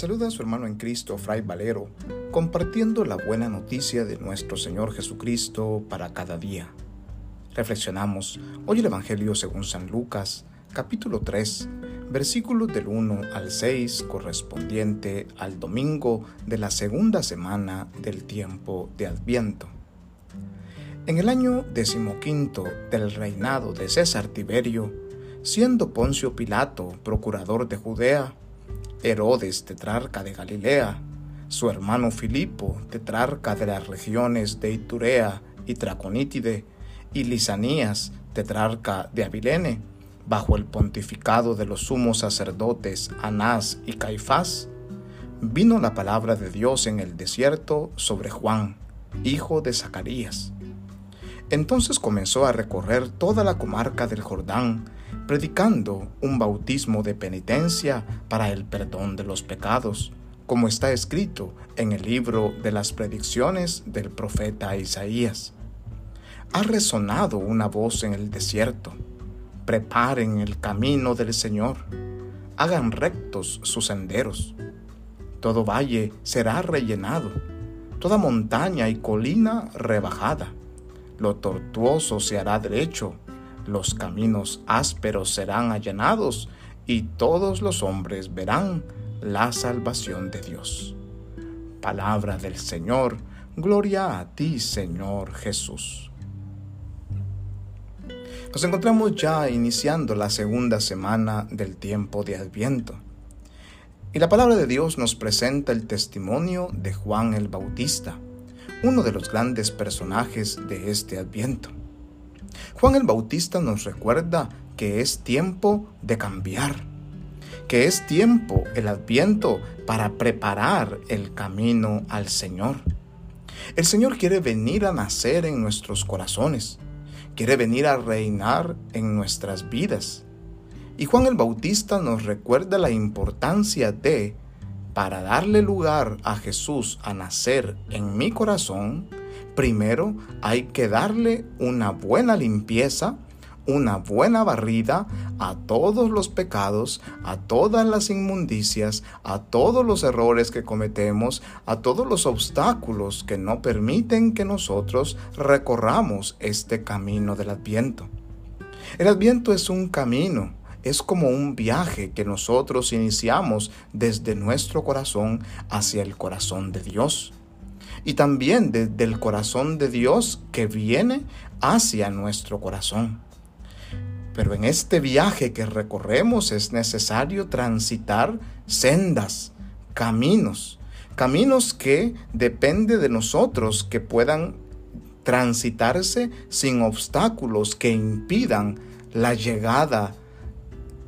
saluda a su hermano en Cristo, Fray Valero, compartiendo la buena noticia de nuestro Señor Jesucristo para cada día. Reflexionamos hoy el Evangelio según San Lucas, capítulo 3, versículos del 1 al 6, correspondiente al domingo de la segunda semana del tiempo de Adviento. En el año decimoquinto del reinado de César Tiberio, siendo Poncio Pilato procurador de Judea, Herodes, tetrarca de Galilea, su hermano Filipo, tetrarca de las regiones de Iturea y Traconítide, y Lisanías, tetrarca de Abilene, bajo el pontificado de los sumos sacerdotes Anás y Caifás, vino la palabra de Dios en el desierto sobre Juan, hijo de Zacarías. Entonces comenzó a recorrer toda la comarca del Jordán, predicando un bautismo de penitencia para el perdón de los pecados, como está escrito en el libro de las predicciones del profeta Isaías. Ha resonado una voz en el desierto. Preparen el camino del Señor. Hagan rectos sus senderos. Todo valle será rellenado, toda montaña y colina rebajada. Lo tortuoso se hará derecho los caminos ásperos serán allanados y todos los hombres verán la salvación de Dios. Palabra del Señor, gloria a ti Señor Jesús. Nos encontramos ya iniciando la segunda semana del tiempo de Adviento. Y la palabra de Dios nos presenta el testimonio de Juan el Bautista, uno de los grandes personajes de este Adviento. Juan el Bautista nos recuerda que es tiempo de cambiar, que es tiempo, el adviento, para preparar el camino al Señor. El Señor quiere venir a nacer en nuestros corazones, quiere venir a reinar en nuestras vidas. Y Juan el Bautista nos recuerda la importancia de, para darle lugar a Jesús a nacer en mi corazón, primero hay que darle una buena limpieza, una buena barrida a todos los pecados, a todas las inmundicias, a todos los errores que cometemos, a todos los obstáculos que no permiten que nosotros recorramos este camino del adviento. El adviento es un camino, es como un viaje que nosotros iniciamos desde nuestro corazón hacia el corazón de Dios y también desde el corazón de Dios que viene hacia nuestro corazón. Pero en este viaje que recorremos es necesario transitar sendas, caminos, caminos que depende de nosotros que puedan transitarse sin obstáculos que impidan la llegada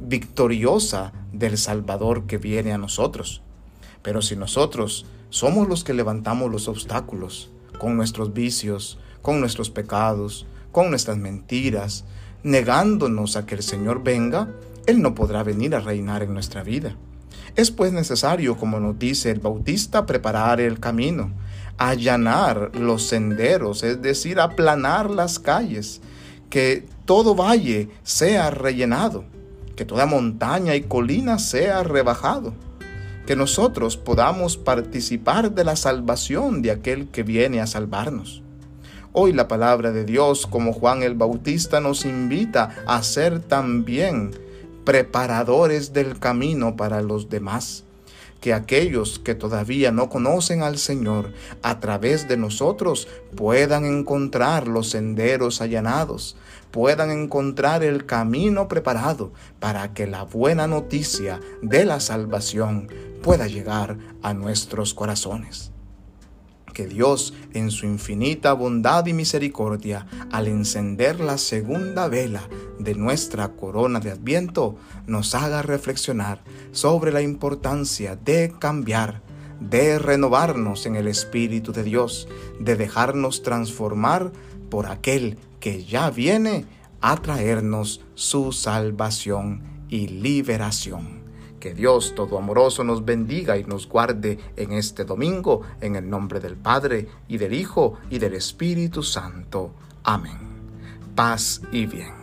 victoriosa del Salvador que viene a nosotros. Pero si nosotros somos los que levantamos los obstáculos con nuestros vicios, con nuestros pecados, con nuestras mentiras, negándonos a que el Señor venga, Él no podrá venir a reinar en nuestra vida. Es pues necesario, como nos dice el Bautista, preparar el camino, allanar los senderos, es decir, aplanar las calles, que todo valle sea rellenado, que toda montaña y colina sea rebajado que nosotros podamos participar de la salvación de aquel que viene a salvarnos. Hoy la palabra de Dios, como Juan el Bautista, nos invita a ser también preparadores del camino para los demás que aquellos que todavía no conocen al Señor a través de nosotros puedan encontrar los senderos allanados, puedan encontrar el camino preparado para que la buena noticia de la salvación pueda llegar a nuestros corazones. Que Dios, en su infinita bondad y misericordia, al encender la segunda vela de nuestra corona de Adviento, nos haga reflexionar sobre la importancia de cambiar, de renovarnos en el Espíritu de Dios, de dejarnos transformar por aquel que ya viene a traernos su salvación y liberación. Que Dios todo amoroso nos bendiga y nos guarde en este domingo, en el nombre del Padre y del Hijo y del Espíritu Santo. Amén. Paz y bien.